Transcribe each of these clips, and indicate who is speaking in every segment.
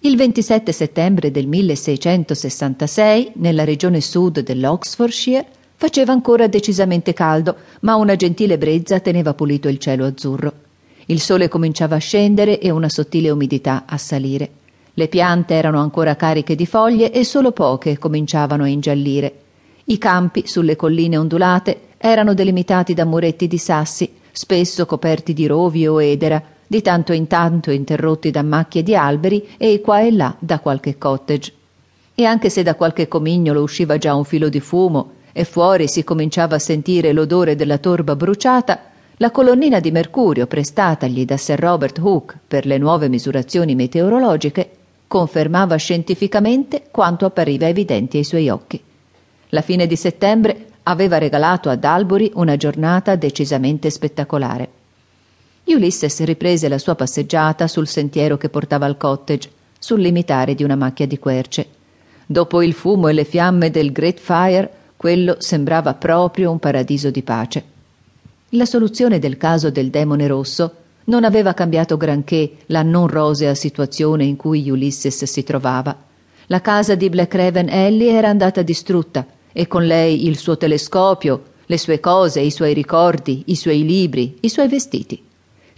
Speaker 1: Il 27 settembre del 1666, nella regione sud dell'Oxfordshire, faceva ancora decisamente caldo, ma una gentile brezza teneva pulito il cielo azzurro. Il sole cominciava a scendere e una sottile umidità a salire. Le piante erano ancora cariche di foglie e solo poche cominciavano a ingiallire. I campi, sulle colline ondulate, erano delimitati da muretti di sassi, spesso coperti di rovi o edera, di tanto in tanto interrotti da macchie di alberi e qua e là da qualche cottage. E anche se da qualche comignolo usciva già un filo di fumo e fuori si cominciava a sentire l'odore della torba bruciata, la colonnina di mercurio prestatagli da Sir Robert Hooke per le nuove misurazioni meteorologiche confermava scientificamente quanto appariva evidente ai suoi occhi. La fine di settembre aveva regalato ad Albury una giornata decisamente spettacolare. Ulysses riprese la sua passeggiata sul sentiero che portava al cottage, sul limitare di una macchia di querce. Dopo il fumo e le fiamme del Great Fire, quello sembrava proprio un paradiso di pace. La soluzione del caso del demone rosso non aveva cambiato granché la non rosea situazione in cui Ulysses si trovava. La casa di Black Raven Ellie era andata distrutta e con lei il suo telescopio, le sue cose, i suoi ricordi, i suoi libri, i suoi vestiti.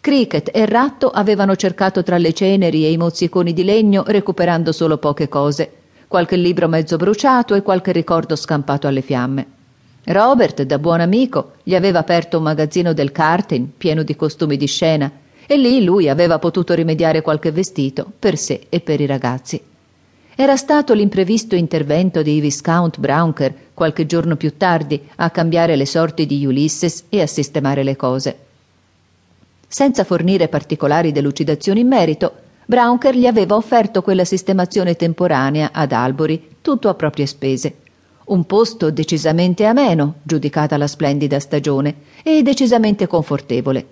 Speaker 1: Cricket e Ratto avevano cercato tra le ceneri e i mozziconi di legno, recuperando solo poche cose, qualche libro mezzo bruciato e qualche ricordo scampato alle fiamme. Robert, da buon amico, gli aveva aperto un magazzino del Cartin pieno di costumi di scena, e lì lui aveva potuto rimediare qualche vestito per sé e per i ragazzi. Era stato l'imprevisto intervento di Viscount Brownker qualche giorno più tardi a cambiare le sorti di Ulysses e a sistemare le cose. Senza fornire particolari delucidazioni in merito, Brownker gli aveva offerto quella sistemazione temporanea ad Albury, tutto a proprie spese. Un posto decisamente ameno, giudicata la splendida stagione, e decisamente confortevole.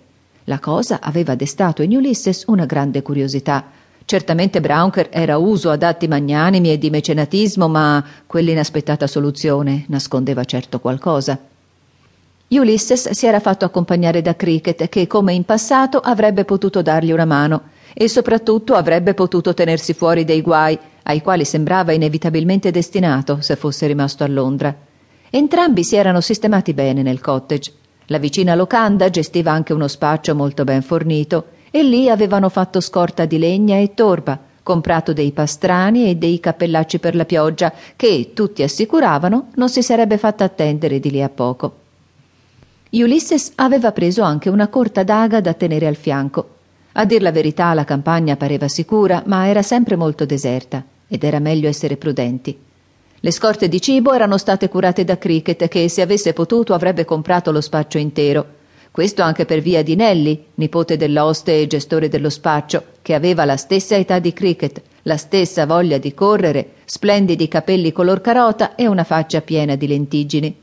Speaker 1: La cosa aveva destato in Ulysses una grande curiosità. Certamente Brownker era uso ad atti magnanimi e di mecenatismo, ma quell'inaspettata soluzione nascondeva certo qualcosa. Ulysses si era fatto accompagnare da Cricket, che come in passato avrebbe potuto dargli una mano e soprattutto avrebbe potuto tenersi fuori dei guai ai quali sembrava inevitabilmente destinato se fosse rimasto a Londra. Entrambi si erano sistemati bene nel cottage. La vicina locanda gestiva anche uno spaccio molto ben fornito e lì avevano fatto scorta di legna e torba, comprato dei pastrani e dei cappellacci per la pioggia che, tutti assicuravano, non si sarebbe fatta attendere di lì a poco. Ulysses aveva preso anche una corta daga da tenere al fianco. A dir la verità la campagna pareva sicura, ma era sempre molto deserta ed era meglio essere prudenti. Le scorte di cibo erano state curate da Cricket, che se avesse potuto avrebbe comprato lo spaccio intero. Questo anche per via di Nelly, nipote dell'oste e gestore dello spaccio, che aveva la stessa età di Cricket, la stessa voglia di correre, splendidi capelli color carota e una faccia piena di lentiggini.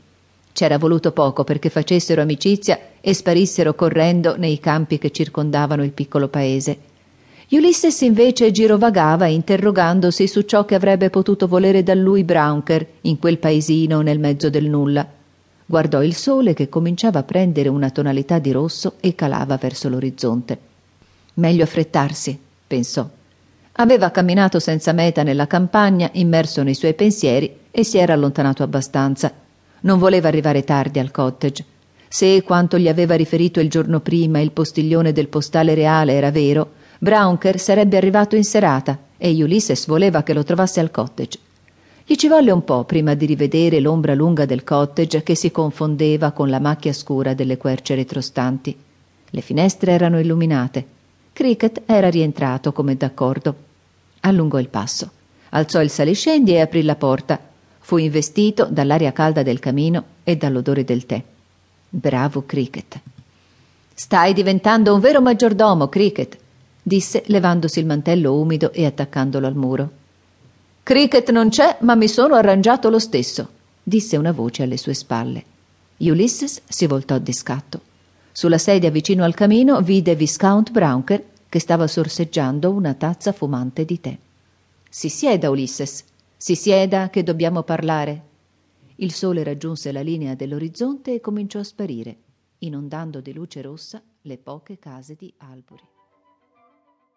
Speaker 1: C'era voluto poco perché facessero amicizia e sparissero correndo nei campi che circondavano il piccolo paese. Ulysses invece girovagava interrogandosi su ciò che avrebbe potuto volere da lui Brownker in quel paesino nel mezzo del nulla. Guardò il sole che cominciava a prendere una tonalità di rosso e calava verso l'orizzonte. Meglio affrettarsi, pensò. Aveva camminato senza meta nella campagna, immerso nei suoi pensieri, e si era allontanato abbastanza. Non voleva arrivare tardi al cottage. Se quanto gli aveva riferito il giorno prima il postiglione del postale reale era vero, Brownker sarebbe arrivato in serata e Ulysses voleva che lo trovasse al cottage. Gli ci volle un po' prima di rivedere l'ombra lunga del cottage che si confondeva con la macchia scura delle querce retrostanti. Le finestre erano illuminate. Cricket era rientrato come d'accordo. Allungò il passo, alzò il saliscendi e aprì la porta. Fu investito dall'aria calda del camino e dall'odore del tè. Bravo Cricket. Stai diventando un vero maggiordomo, Cricket, disse levandosi il mantello umido e attaccandolo al muro. Cricket non c'è, ma mi sono arrangiato lo stesso, disse una voce alle sue spalle. Ulysses si voltò di scatto. Sulla sedia vicino al camino vide Viscount Brownker che stava sorseggiando una tazza fumante di tè. Si sieda, Ulysses, si sieda che dobbiamo parlare. Il sole raggiunse la linea dell'orizzonte e cominciò a sparire, inondando di luce rossa le poche case di Albury.